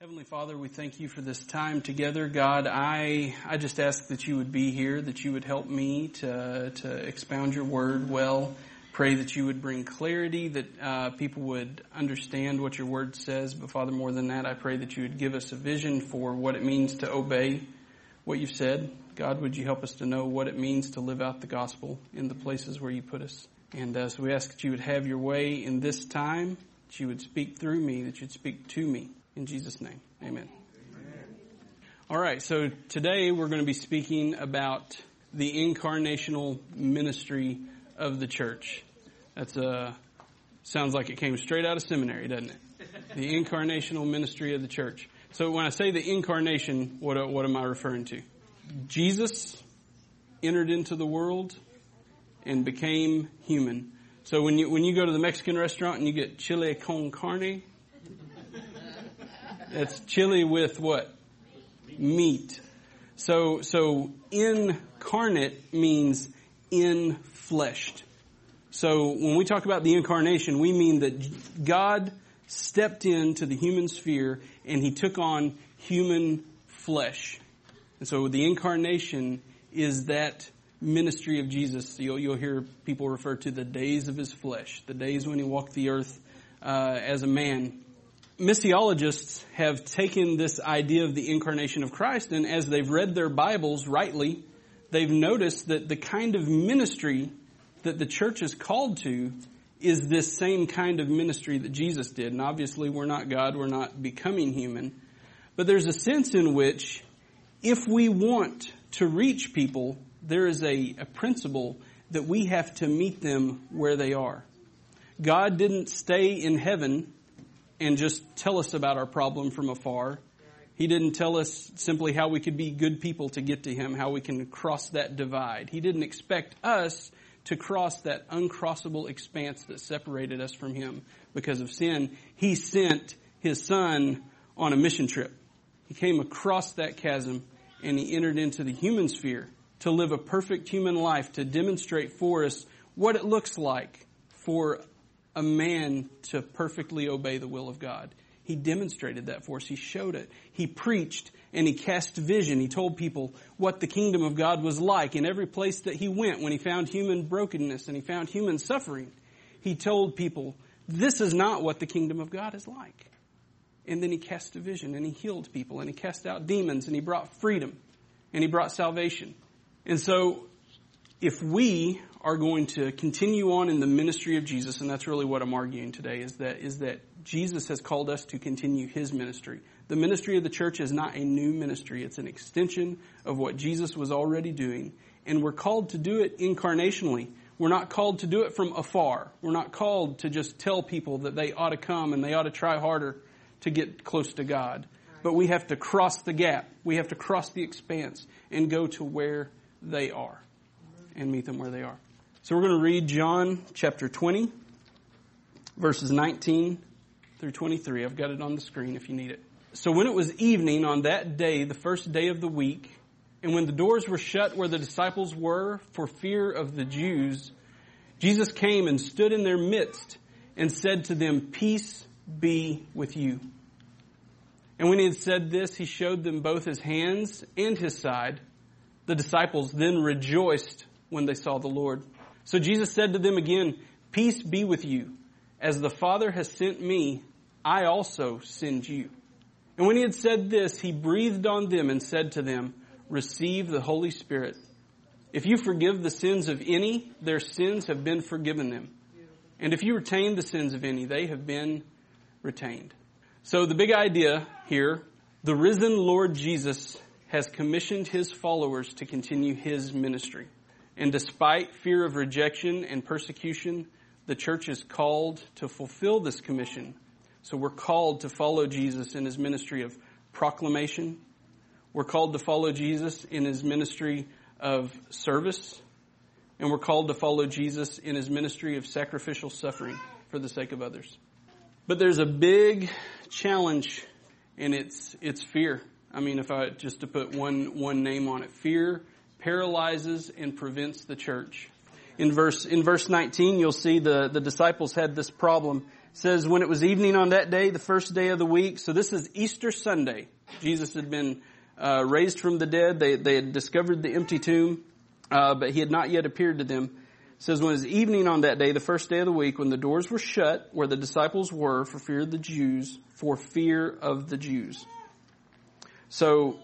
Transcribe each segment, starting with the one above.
Heavenly Father, we thank you for this time together. God, I, I just ask that you would be here, that you would help me to, to expound your word well. Pray that you would bring clarity, that uh, people would understand what your word says. But Father, more than that, I pray that you would give us a vision for what it means to obey what you've said. God, would you help us to know what it means to live out the gospel in the places where you put us? And uh, so we ask that you would have your way in this time, that you would speak through me, that you'd speak to me. In Jesus' name, amen. amen. All right, so today we're going to be speaking about the incarnational ministry of the church. That's a sounds like it came straight out of seminary, doesn't it? The incarnational ministry of the church. So when I say the incarnation, what what am I referring to? Jesus entered into the world and became human. So when you when you go to the Mexican restaurant and you get chile con carne, it's chili with what? Meat. So, so incarnate means in fleshed. So when we talk about the incarnation, we mean that God stepped into the human sphere and he took on human flesh. And so the incarnation is that ministry of Jesus. You'll, you'll hear people refer to the days of his flesh, the days when he walked the earth uh, as a man missiologists have taken this idea of the incarnation of Christ and as they've read their Bibles rightly, they've noticed that the kind of ministry that the church is called to is this same kind of ministry that Jesus did. And obviously we're not God, we're not becoming human. But there's a sense in which if we want to reach people, there is a, a principle that we have to meet them where they are. God didn't stay in heaven and just tell us about our problem from afar. He didn't tell us simply how we could be good people to get to Him, how we can cross that divide. He didn't expect us to cross that uncrossable expanse that separated us from Him because of sin. He sent His Son on a mission trip. He came across that chasm and He entered into the human sphere to live a perfect human life to demonstrate for us what it looks like for a man to perfectly obey the will of God. He demonstrated that for us. He showed it. He preached and he cast vision. He told people what the kingdom of God was like in every place that he went when he found human brokenness and he found human suffering. He told people, this is not what the kingdom of God is like. And then he cast a vision and he healed people and he cast out demons and he brought freedom and he brought salvation. And so if we are going to continue on in the ministry of Jesus, and that's really what I'm arguing today, is that, is that Jesus has called us to continue His ministry. The ministry of the church is not a new ministry. It's an extension of what Jesus was already doing. And we're called to do it incarnationally. We're not called to do it from afar. We're not called to just tell people that they ought to come and they ought to try harder to get close to God. But we have to cross the gap. We have to cross the expanse and go to where they are and meet them where they are. So we're going to read John chapter 20, verses 19 through 23. I've got it on the screen if you need it. So when it was evening on that day, the first day of the week, and when the doors were shut where the disciples were for fear of the Jews, Jesus came and stood in their midst and said to them, Peace be with you. And when he had said this, he showed them both his hands and his side. The disciples then rejoiced when they saw the Lord. So Jesus said to them again, Peace be with you. As the Father has sent me, I also send you. And when he had said this, he breathed on them and said to them, Receive the Holy Spirit. If you forgive the sins of any, their sins have been forgiven them. And if you retain the sins of any, they have been retained. So the big idea here, the risen Lord Jesus has commissioned his followers to continue his ministry. And despite fear of rejection and persecution, the church is called to fulfill this commission. So we're called to follow Jesus in his ministry of proclamation. We're called to follow Jesus in his ministry of service. And we're called to follow Jesus in his ministry of sacrificial suffering for the sake of others. But there's a big challenge and it's, it's fear. I mean, if I just to put one, one name on it, fear paralyzes and prevents the church. In verse, in verse 19, you'll see the, the disciples had this problem. says, when it was evening on that day, the first day of the week, so this is Easter Sunday. Jesus had been uh, raised from the dead. They, they had discovered the empty tomb, uh, but he had not yet appeared to them. It says, when it was evening on that day, the first day of the week, when the doors were shut where the disciples were for fear of the Jews, for fear of the Jews. So,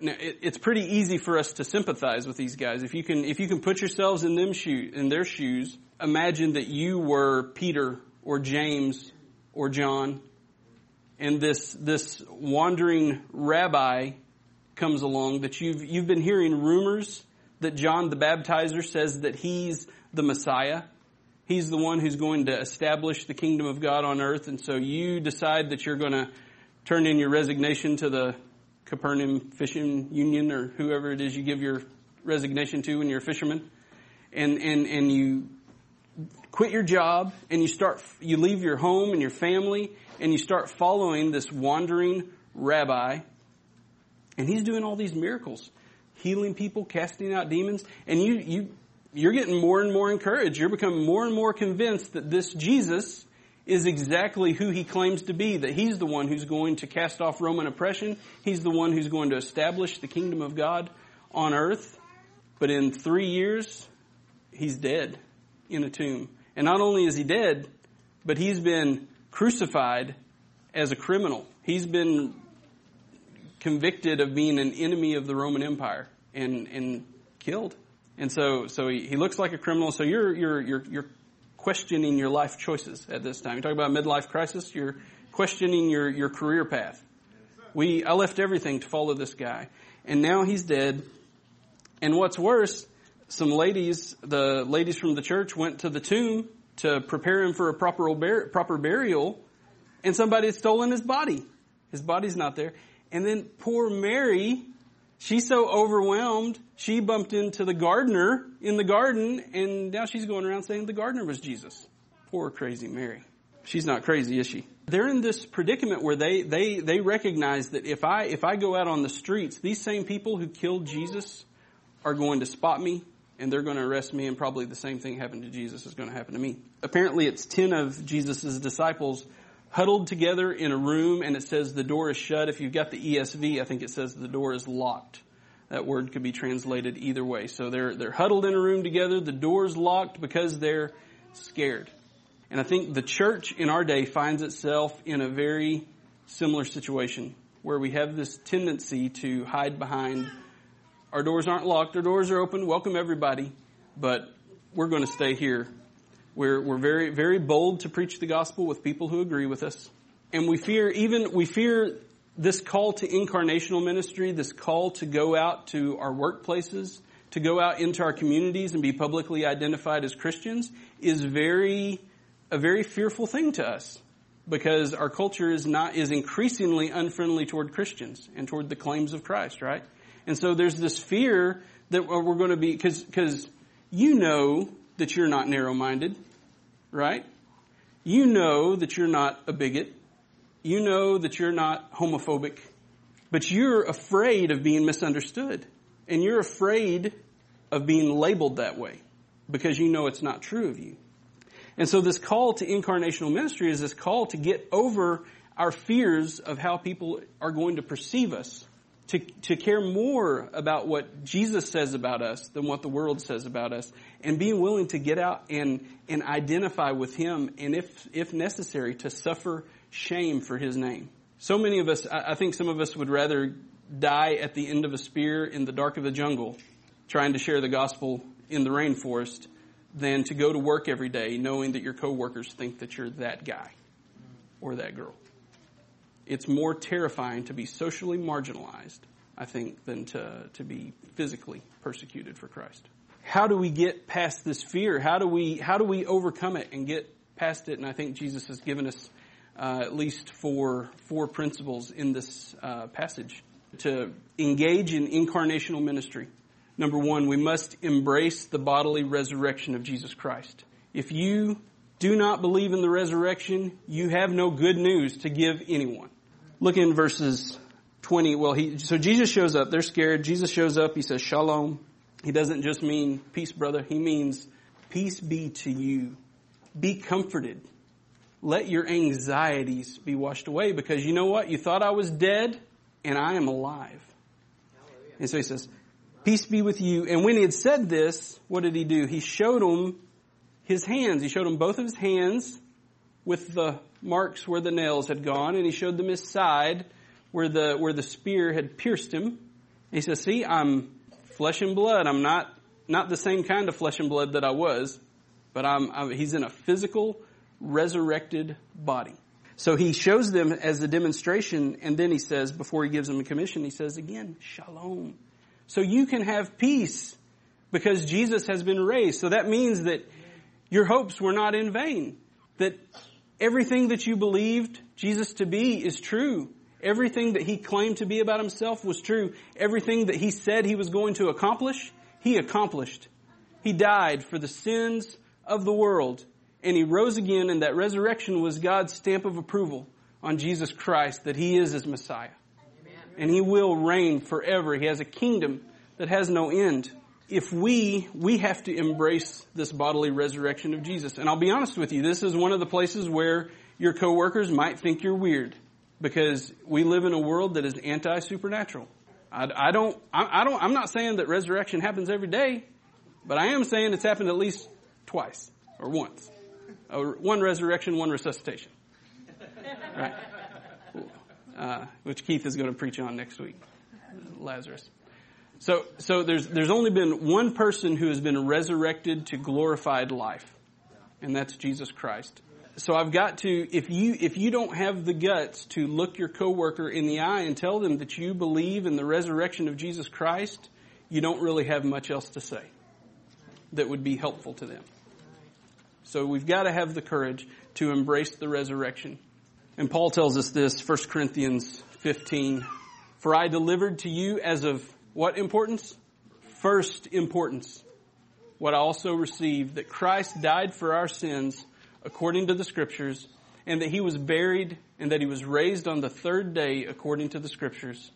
it, it's pretty easy for us to sympathize with these guys. If you can, if you can put yourselves in them shoe, in their shoes, imagine that you were Peter or James or John, and this, this wandering rabbi comes along that you've, you've been hearing rumors that John the Baptizer says that he's the Messiah. He's the one who's going to establish the kingdom of God on earth. And so you decide that you're going to turn in your resignation to the Capernaum Fishing Union or whoever it is you give your resignation to when you're a fisherman. And, and, and you quit your job and you start, you leave your home and your family and you start following this wandering rabbi and he's doing all these miracles, healing people, casting out demons, and you, you, you're getting more and more encouraged. You're becoming more and more convinced that this Jesus is exactly who he claims to be, that he's the one who's going to cast off Roman oppression. He's the one who's going to establish the kingdom of God on earth. But in three years, he's dead in a tomb. And not only is he dead, but he's been crucified as a criminal. He's been convicted of being an enemy of the Roman Empire and, and killed. And so, so he, he looks like a criminal. So you're, you're, you're, you're questioning your life choices at this time. You talk about midlife crisis, you're questioning your, your career path. We, I left everything to follow this guy. And now he's dead. And what's worse, some ladies, the ladies from the church went to the tomb to prepare him for a proper, proper burial, and somebody had stolen his body. His body's not there. And then poor Mary, she's so overwhelmed, she bumped into the gardener in the garden, and now she's going around saying the gardener was Jesus. Poor crazy Mary. She's not crazy, is she? They're in this predicament where they, they, they recognize that if I, if I go out on the streets, these same people who killed Jesus are going to spot me and they're going to arrest me and probably the same thing happened to Jesus is going to happen to me. Apparently it's 10 of Jesus' disciples huddled together in a room and it says the door is shut. If you've got the ESV, I think it says the door is locked. That word could be translated either way. So they're, they're huddled in a room together. The door's locked because they're scared. And I think the church in our day finds itself in a very similar situation where we have this tendency to hide behind our doors aren't locked, our doors are open, welcome everybody, but we're going to stay here we're, we're very, very bold to preach the gospel with people who agree with us. And we fear even, we fear this call to incarnational ministry, this call to go out to our workplaces, to go out into our communities and be publicly identified as Christians is very, a very fearful thing to us because our culture is not, is increasingly unfriendly toward Christians and toward the claims of Christ, right? And so there's this fear that we're going to be, cause, cause you know that you're not narrow-minded right? You know that you're not a bigot. You know that you're not homophobic. But you're afraid of being misunderstood. And you're afraid of being labeled that way because you know it's not true of you. And so this call to incarnational ministry is this call to get over our fears of how people are going to perceive us to, to care more about what Jesus says about us than what the world says about us, and being willing to get out and, and identify with Him, and if, if necessary, to suffer shame for His name. So many of us, I think some of us would rather die at the end of a spear in the dark of the jungle, trying to share the gospel in the rainforest, than to go to work every day knowing that your coworkers think that you're that guy or that girl it's more terrifying to be socially marginalized, I think, than to, to be physically persecuted for Christ. How do we get past this fear? How do we, how do we overcome it and get past it? And I think Jesus has given us uh, at least four, four principles in this uh, passage to engage in incarnational ministry. Number one, we must embrace the bodily resurrection of Jesus Christ. If you do not believe in the resurrection, you have no good news to give anyone. Look in verses 20. Well, he, so Jesus shows up. They're scared. Jesus shows up. He says, Shalom. He doesn't just mean peace, brother. He means peace be to you. Be comforted. let your anxieties be washed away because you know what? You thought I was dead and I am alive. And so he says, peace be with you. And when he had said this, what did he do? He showed them his hands. He showed them both of his hands with the marks where the nails had gone and he showed them his side where the, where the spear had pierced him. He says, see, I'm flesh and blood. I'm not, not the same kind of flesh and blood that I was, but I'm, I'm he's in a physical resurrected body. So he shows them as a demonstration, and then he says, before he gives them a commission, he says again, shalom. So you can have peace because Jesus has been raised. So that means that your hopes were not in vain. That everything that you believed Jesus to be is true. Everything that he claimed to be about himself was true. Everything that he said he was going to accomplish, he accomplished. He died for the sins of the world and he rose again and that resurrection was God's stamp of approval on Jesus Christ that he is his Messiah. Amen. And he will reign forever. He has a kingdom that has no end. If we, we have to embrace this bodily resurrection of Jesus. And I'll be honest with you, this is one of the places where your coworkers might think you're weird because we live in a world that is anti-supernatural. I, I don't, I, I don't, I'm not saying that resurrection happens every day, but I am saying it's happened at least twice or once one resurrection, one resuscitation. Right? Uh, which Keith is going to preach on next week. Lazarus. So, so there's, there's only been one person who has been resurrected to glorified life. And that's Jesus Christ. So I've got to, if you, if you don't have the guts to look your coworker in the eye and tell them that you believe in the resurrection of Jesus Christ, you don't really have much else to say that would be helpful to them. So we've got to have the courage to embrace the resurrection. And Paul tells us this, 1 Corinthians 15. For I delivered to you as of what importance? First importance. What I also received, that Christ died for our sins according to the scriptures, and that he was buried, and that he was raised on the third day according to the scriptures.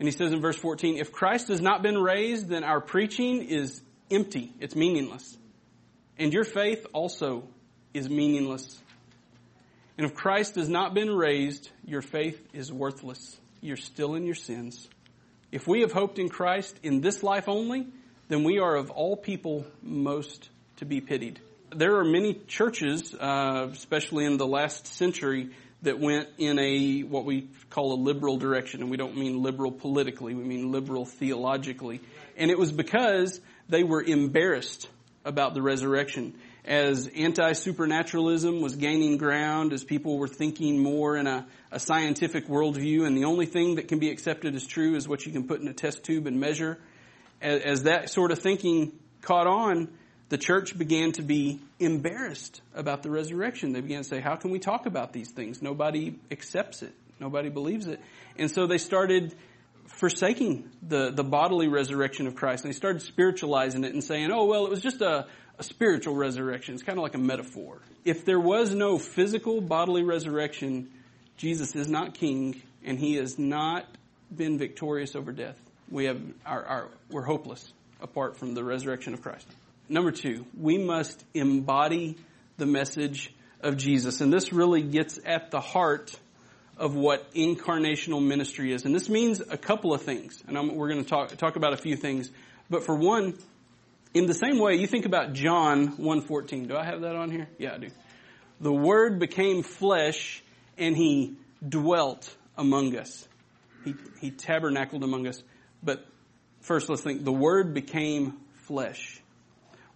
And he says in verse 14, if Christ has not been raised, then our preaching is empty. It's meaningless. And your faith also is meaningless. And if Christ has not been raised, your faith is worthless. You're still in your sins. If we have hoped in Christ in this life only, then we are of all people most to be pitied. There are many churches, uh, especially in the last century, that went in a what we call a liberal direction, and we don't mean liberal politically, we mean liberal theologically. And it was because they were embarrassed about the resurrection. As anti-supernaturalism was gaining ground, as people were thinking more in a, a, scientific worldview, and the only thing that can be accepted as true is what you can put in a test tube and measure, as, as that sort of thinking caught on, the church began to be embarrassed about the resurrection. They began to say, how can we talk about these things? Nobody accepts it. Nobody believes it. And so they started forsaking the, the bodily resurrection of Christ. And they started spiritualizing it and saying, oh, well, it was just a, a spiritual resurrection. It's kind of like a metaphor. If there was no physical bodily resurrection, Jesus is not king and he has not been victorious over death. We have our, our, we're hopeless apart from the resurrection of Christ. Number two, we must embody the message of Jesus. And this really gets at the heart of what incarnational ministry is. And this means a couple of things. And I'm, we're going to talk, talk about a few things. But for one, in the same way, you think about John 1.14. Do I have that on here? Yeah, I do. The Word became flesh and He dwelt among us. He, he tabernacled among us. But first let's think, the Word became flesh.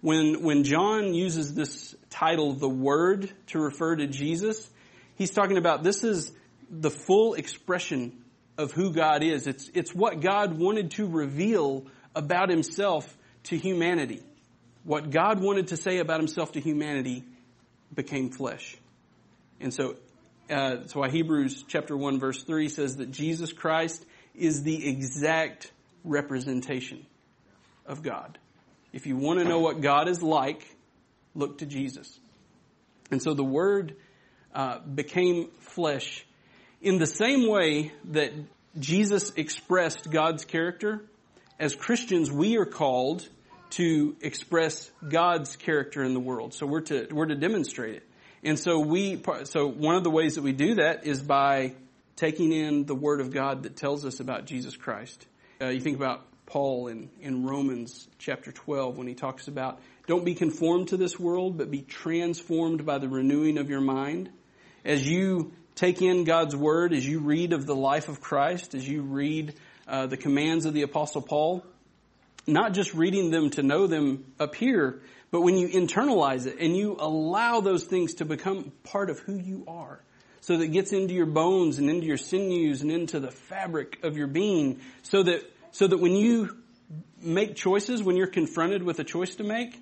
When, when John uses this title, the Word, to refer to Jesus, he's talking about this is the full expression of who God is. It's, it's what God wanted to reveal about himself to humanity. What God wanted to say about himself to humanity became flesh. And so, uh, that's why Hebrews chapter 1 verse 3 says that Jesus Christ is the exact representation of God. If you want to know what God is like, look to Jesus. And so the Word uh, became flesh in the same way that Jesus expressed God's character, as Christians we are called to express God's character in the world. So we're to, we're to demonstrate it. And so we, so one of the ways that we do that is by taking in the Word of God that tells us about Jesus Christ. Uh, you think about Paul in, in Romans chapter 12 when he talks about don't be conformed to this world, but be transformed by the renewing of your mind. As you take in God's Word, as you read of the life of Christ, as you read uh, the commands of the Apostle Paul, not just reading them to know them up here, but when you internalize it and you allow those things to become part of who you are, so that it gets into your bones and into your sinews and into the fabric of your being, so that so that when you make choices, when you're confronted with a choice to make,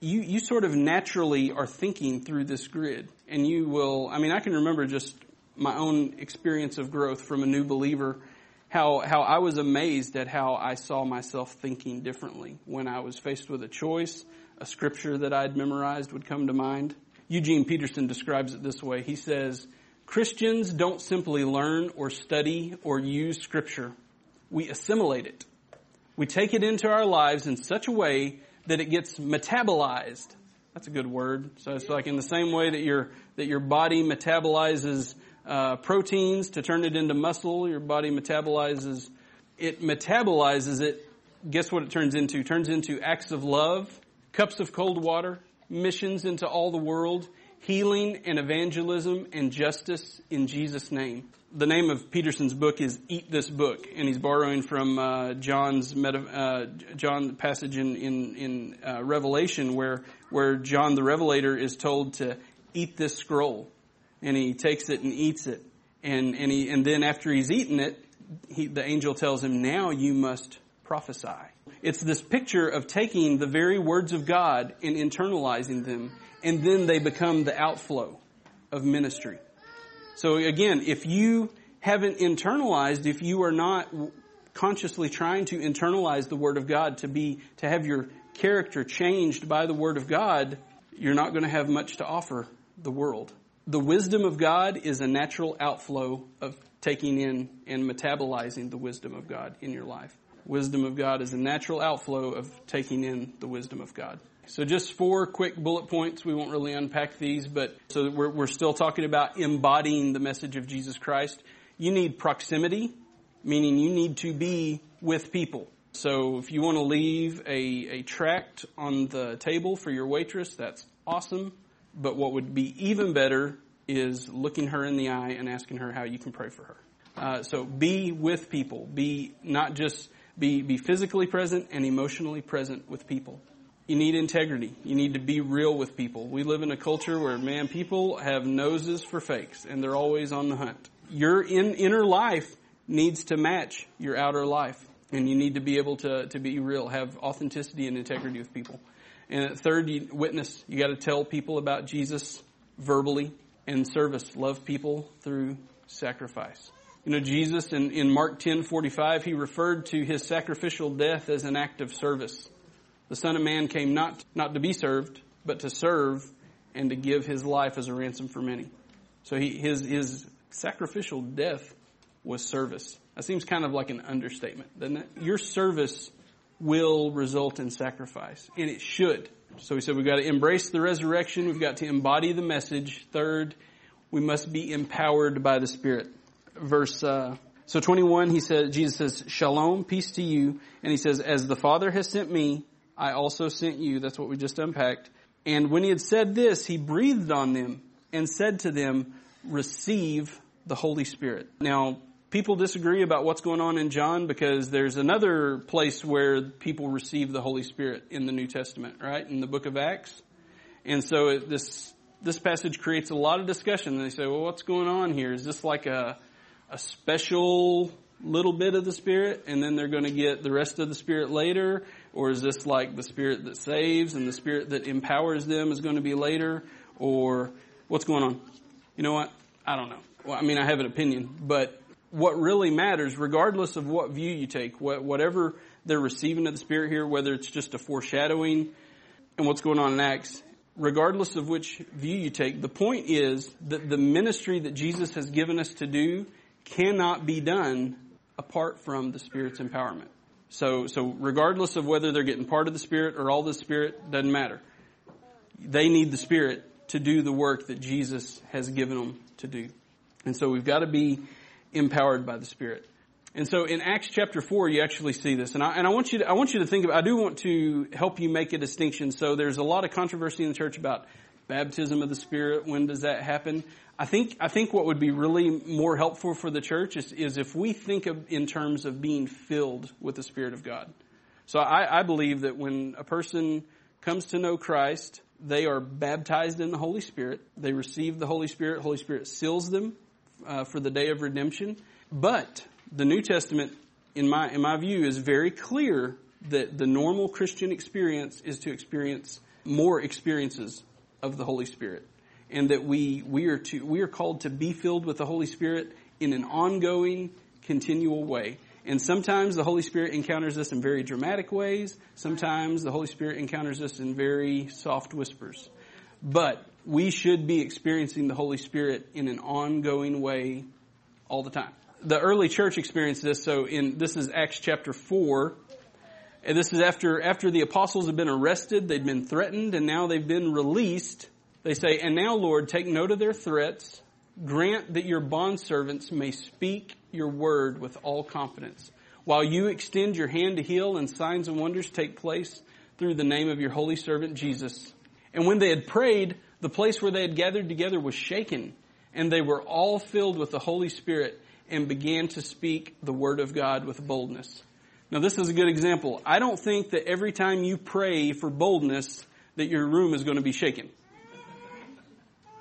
you, you sort of naturally are thinking through this grid. And you will, I mean, I can remember just my own experience of growth from a new believer, how, how I was amazed at how I saw myself thinking differently when I was faced with a choice, a scripture that I'd memorized would come to mind. Eugene Peterson describes it this way. He says, Christians don't simply learn or study or use scripture we assimilate it. We take it into our lives in such a way that it gets metabolized. That's a good word. So it's like in the same way that your that your body metabolizes uh, proteins to turn it into muscle, your body metabolizes it metabolizes it. Guess what it turns into? Turns into acts of love, cups of cold water, missions into all the world, healing and evangelism and justice in Jesus' name the name of Peterson's book is "Eat This Book," and he's borrowing from uh, John's meta, uh, John passage in in, in uh, Revelation, where where John the Revelator is told to eat this scroll, and he takes it and eats it, and and he and then after he's eaten it, he, the angel tells him, "Now you must prophesy." It's this picture of taking the very words of God and internalizing them, and then they become the outflow of ministry. So again, if you haven't internalized, if you are not consciously trying to internalize the Word of God to be, to have your character changed by the Word of God, you're not going to have much to offer the world. The wisdom of God is a natural outflow of taking in and metabolizing the wisdom of God in your life. Wisdom of God is a natural outflow of taking in the wisdom of God. So just four quick bullet points. We won't really unpack these, but so we're, we're still talking about embodying the message of Jesus Christ. You need proximity, meaning you need to be with people. So if you want to leave a, a tract on the table for your waitress, that's awesome. But what would be even better is looking her in the eye and asking her how you can pray for her. Uh, so be with people. Be not just be be physically present and emotionally present with people you need integrity. You need to be real with people. We live in a culture where, man, people have noses for fakes and they're always on the hunt. Your in, inner life needs to match your outer life. And you need to be able to, to be real, have authenticity and integrity with people. And third, you witness. You gotta tell people about Jesus verbally and service. Love people through sacrifice. You know, Jesus in, in Mark 10, 45, he referred to his sacrificial death as an act of service. The Son of Man came not, not to be served, but to serve and to give his life as a ransom for many. So he, his, his sacrificial death was service. That seems kind of like an understatement, doesn't it? Your service will result in sacrifice, and it should. So he said we've got to embrace the resurrection, we've got to embody the message. Third, we must be empowered by the Spirit. Verse, uh, so 21, he says, Jesus says, Shalom, peace to you. And he says, as the Father has sent me, I also sent you. That's what we just unpacked. And when he had said this, he breathed on them and said to them, receive the Holy Spirit. Now, people disagree about what's going on in John because there's another place where people receive the Holy Spirit in the New Testament, right? In the book of Acts. And so this, this passage creates a lot of discussion. They say, well, what's going on here? Is this like a, a special little bit of the Spirit and then they're going to get the rest of the Spirit later? Or is this like the Spirit that saves and the Spirit that empowers them is going to be later? Or what's going on? You know what? I don't know. Well, I mean, I have an opinion, but what really matters, regardless of what view you take, whatever they're receiving of the Spirit here, whether it's just a foreshadowing and what's going on in Acts, regardless of which view you take, the point is that the ministry that Jesus has given us to do cannot be done apart from the Spirit's empowerment. So, so regardless of whether they're getting part of the Spirit or all the Spirit, doesn't matter. They need the Spirit to do the work that Jesus has given them to do. And so we've got to be empowered by the Spirit. And so in Acts chapter 4, you actually see this. And I, and I want you to, I want you to think of, I do want to help you make a distinction. So there's a lot of controversy in the church about baptism of the Spirit. When does that happen? I think, I think what would be really more helpful for the church is, is if we think of in terms of being filled with the Spirit of God. So I, I believe that when a person comes to know Christ, they are baptized in the Holy Spirit. They receive the Holy Spirit. Holy Spirit seals them uh, for the day of redemption. But the New Testament, in my in my view, is very clear that the normal Christian experience is to experience more experiences of the Holy Spirit, and that we we are to we are called to be filled with the Holy Spirit in an ongoing, continual way. And sometimes the Holy Spirit encounters us in very dramatic ways. Sometimes the Holy Spirit encounters us in very soft whispers. But we should be experiencing the Holy Spirit in an ongoing way all the time. The early church experienced this. So in, this is Acts chapter 4. And this is after, after the apostles have been arrested, they'd been threatened, and now they've been released. They say, and now Lord, take note of their threats. Grant that your bondservants may speak your word with all confidence, while you extend your hand to heal and signs and wonders take place through the name of your holy servant Jesus. And when they had prayed, the place where they had gathered together was shaken, and they were all filled with the Holy Spirit and began to speak the word of God with boldness. Now this is a good example. I don't think that every time you pray for boldness that your room is going to be shaken.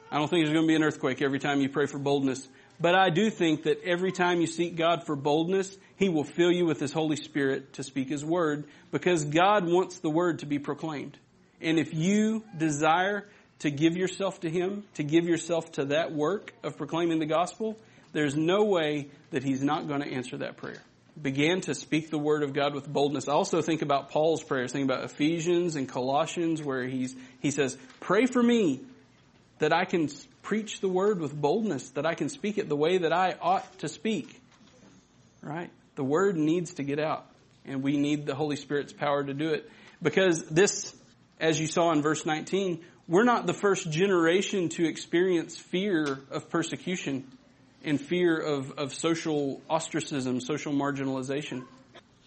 I don't think there's going to be an earthquake every time you pray for boldness. But I do think that every time you seek God for boldness, He will fill you with His Holy Spirit to speak His Word because God wants the Word to be proclaimed. And if you desire to give yourself to Him, to give yourself to that work of proclaiming the gospel, there's no way that He's not going to answer that prayer. Began to speak the Word of God with boldness. I also think about Paul's prayers, think about Ephesians and Colossians where he's, he says, pray for me that I can preach the word with boldness, that I can speak it the way that I ought to speak. Right? The word needs to get out, and we need the Holy Spirit's power to do it. Because this, as you saw in verse 19, we're not the first generation to experience fear of persecution and fear of, of social ostracism, social marginalization.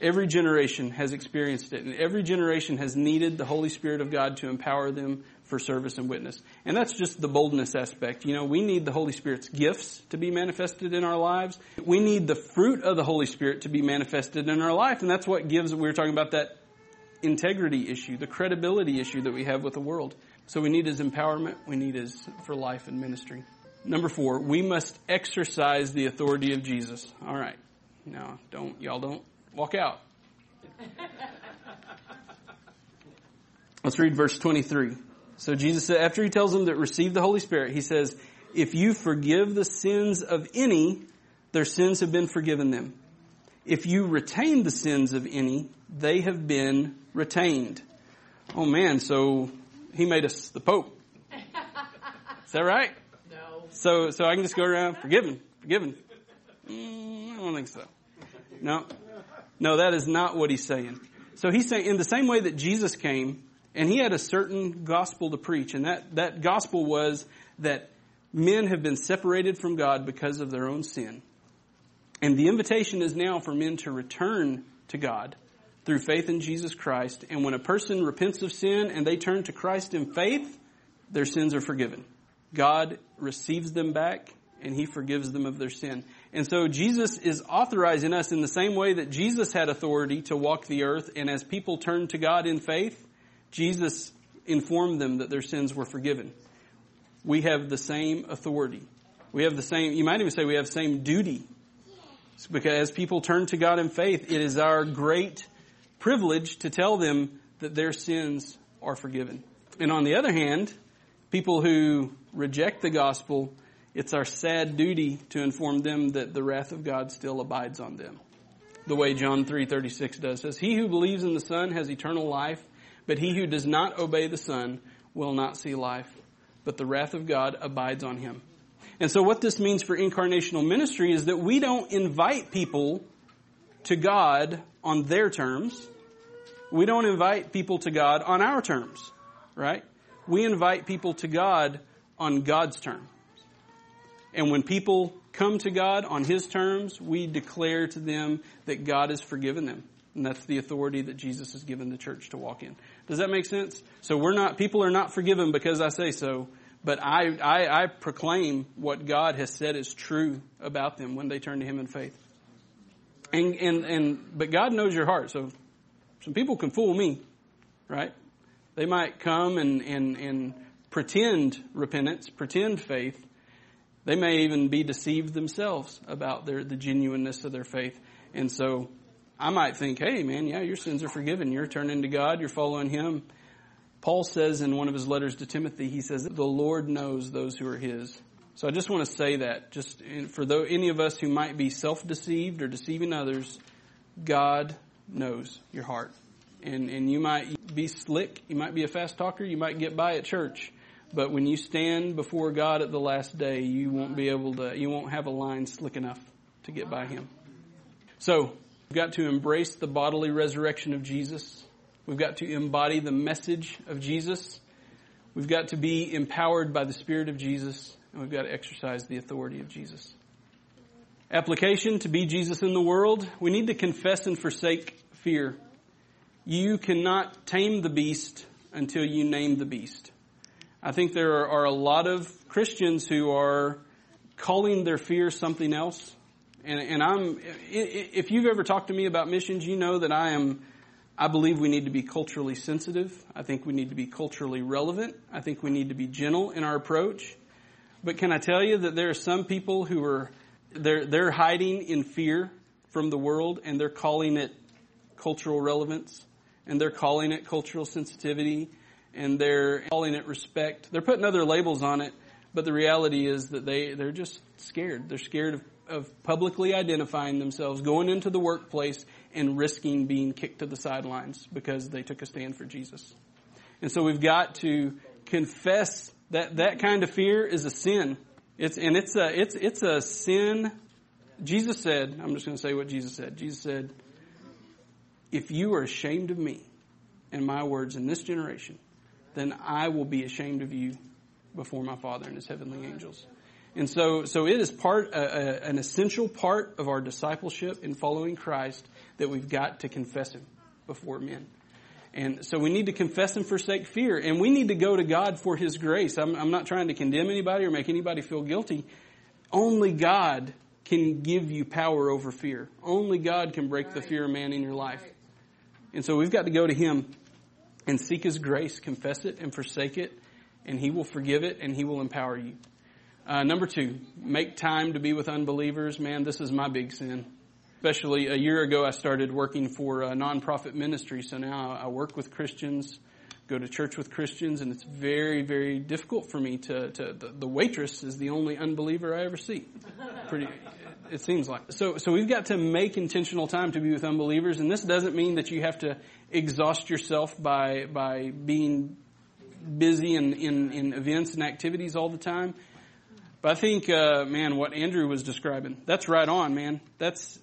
Every generation has experienced it, and every generation has needed the Holy Spirit of God to empower them for service and witness. And that's just the boldness aspect. You know, we need the Holy Spirit's gifts to be manifested in our lives. We need the fruit of the Holy Spirit to be manifested in our life. And that's what gives, we were talking about that integrity issue, the credibility issue that we have with the world. So we need His empowerment. We need His for life and ministry. Number four, we must exercise the authority of Jesus. All right. Now, don't, y'all don't walk out. Let's read verse 23. So Jesus said, after he tells them that receive the Holy Spirit, he says, if you forgive the sins of any, their sins have been forgiven them. If you retain the sins of any, they have been retained. Oh man, so he made us the Pope. Is that right? No. So, so I can just go around forgiven, forgiven. Mm, I don't think so. No, no, that is not what he's saying. So he's saying in the same way that Jesus came, and he had a certain gospel to preach, and that, that gospel was that men have been separated from God because of their own sin. And the invitation is now for men to return to God through faith in Jesus Christ. And when a person repents of sin and they turn to Christ in faith, their sins are forgiven. God receives them back and he forgives them of their sin. And so Jesus is authorizing us in the same way that Jesus had authority to walk the earth and as people turn to God in faith, Jesus informed them that their sins were forgiven. We have the same authority. We have the same, you might even say we have the same duty. Because as people turn to God in faith, it is our great privilege to tell them that their sins are forgiven. And on the other hand, people who reject the gospel, it's our sad duty to inform them that the wrath of God still abides on them. The way John 3:36 does says, "He who believes in the Son has eternal life, but he who does not obey the Son will not see life, but the wrath of God abides on him. And so what this means for incarnational ministry is that we don't invite people to God on their terms. We don't invite people to God on our terms, right? We invite people to God on God's terms. And when people come to God on His terms, we declare to them that God has forgiven them. And that's the authority that Jesus has given the church to walk in. Does that make sense? So we're not, people are not forgiven because I say so, but I, I, I proclaim what God has said is true about them when they turn to Him in faith. And, and, and, but God knows your heart, so some people can fool me, right? They might come and, and, and pretend repentance, pretend faith. They may even be deceived themselves about their, the genuineness of their faith. And so I might think, hey man, yeah, your sins are forgiven. You're turning to God. You're following Him. Paul says in one of his letters to Timothy, he says the Lord knows those who are His. So I just want to say that, just for though any of us who might be self-deceived or deceiving others, God knows your heart. And, and you might be slick, you might be a fast talker, you might get by at church, but when you stand before God at the last day, you won't be able to, you won't have a line slick enough to get by Him. So, we've got to embrace the bodily resurrection of Jesus. We've got to embody the message of Jesus. We've got to be empowered by the Spirit of Jesus, and we've got to exercise the authority of Jesus. Application to be Jesus in the world. We need to confess and forsake fear. You cannot tame the beast until you name the beast. I think there are a lot of Christians who are calling their fear something else. And, and I'm, if you've ever talked to me about missions, you know that I am, I believe we need to be culturally sensitive. I think we need to be culturally relevant. I think we need to be gentle in our approach. But can I tell you that there are some people who are, they're, they're hiding in fear from the world and they're calling it cultural relevance and they're calling it cultural sensitivity and they're calling it respect. They're putting other labels on it, but the reality is that they, they're just scared. They're scared of, of publicly identifying themselves, going into the workplace and risking being kicked to the sidelines because they took a stand for Jesus. And so we've got to confess that that kind of fear is a sin. It's, and it's a, it's, it's a sin. Jesus said, I'm just going to say what Jesus said. Jesus said, if you are ashamed of me and my words in this generation, then I will be ashamed of you before my Father and His heavenly angels. And so, so it is part, uh, uh, an essential part of our discipleship in following Christ that we've got to confess Him before men. And so we need to confess and forsake fear. And we need to go to God for His grace. I'm, I'm not trying to condemn anybody or make anybody feel guilty. Only God can give you power over fear. Only God can break the fear of man in your life. And so we've got to go to Him and seek His grace, confess it and forsake it, and He will forgive it and He will empower you. Uh, number two, make time to be with unbelievers. Man, this is my big sin. Especially a year ago, I started working for a nonprofit ministry, so now I work with Christians, go to church with Christians, and it's very, very difficult for me to, to the, the waitress is the only unbeliever I ever see. Pretty, it seems like. So, so we've got to make intentional time to be with unbelievers, and this doesn't mean that you have to exhaust yourself by, by being busy in, in, in events and activities all the time. But I think, uh, man, what Andrew was describing, that's right on, man. That's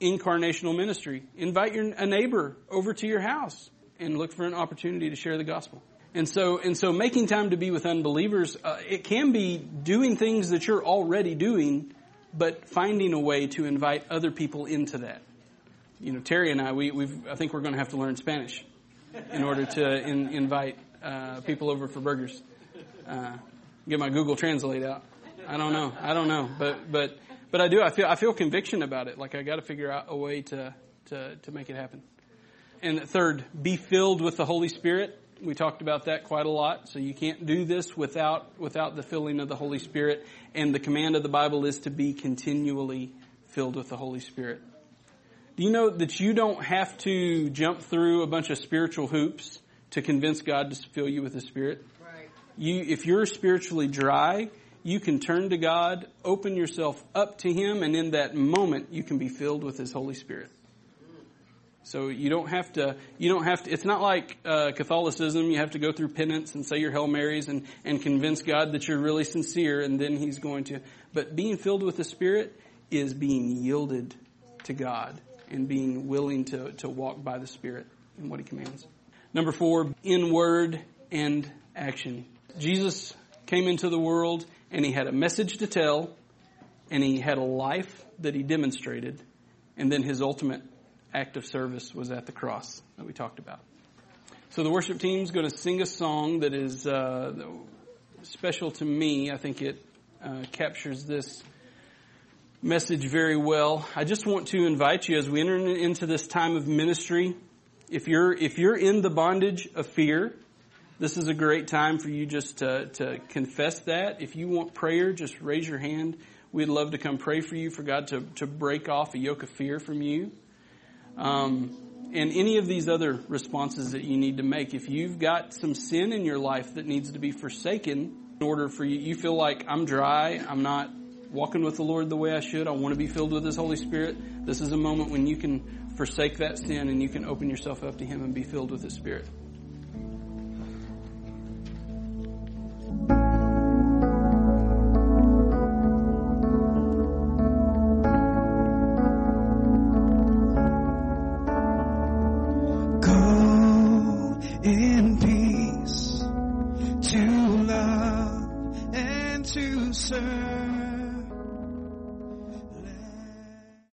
incarnational ministry. Invite your, a neighbor over to your house and look for an opportunity to share the gospel. And so, and so making time to be with unbelievers, uh, it can be doing things that you're already doing but finding a way to invite other people into that. You know, Terry and I, we, we've, I think we're going to have to learn Spanish in order to in, invite uh, people over for burgers. Uh, get my Google Translate out. I don't know. I don't know, but but but I do. I feel I feel conviction about it. Like I got to figure out a way to to to make it happen. And third, be filled with the Holy Spirit. We talked about that quite a lot. So you can't do this without, without the filling of the Holy Spirit. And the command of the Bible is to be continually filled with the Holy Spirit. Do you know that you don't have to jump through a bunch of spiritual hoops to convince God to fill you with the Spirit? Right. You, if you're spiritually dry, you can turn to God, open yourself up to Him, and in that moment you can be filled with His Holy Spirit. So you don't have to, you don't have to, it's not like uh, Catholicism, you have to go through penance and say your Hail Marys and, and convince God that you're really sincere and then He's going to. But being filled with the Spirit is being yielded to God and being willing to, to walk by the Spirit in what He commands. Number four, in word and action. Jesus came into the world and he had a message to tell and he had a life that he demonstrated and then his ultimate act of service was at the cross that we talked about. So the worship team's going to sing a song that is uh, special to me. I think it uh, captures this message very well. I just want to invite you as we enter into this time of ministry. If you're if you're in the bondage of fear, this is a great time for you just to, to confess that. If you want prayer, just raise your hand. We'd love to come pray for you for God to, to break off a yoke of fear from you. Um, and any of these other responses that you need to make. If you've got some sin in your life that needs to be forsaken in order for you, you feel like I'm dry, I'm not walking with the Lord the way I should, I want to be filled with His Holy Spirit, this is a moment when you can forsake that sin and you can open yourself up to Him and be filled with His Spirit.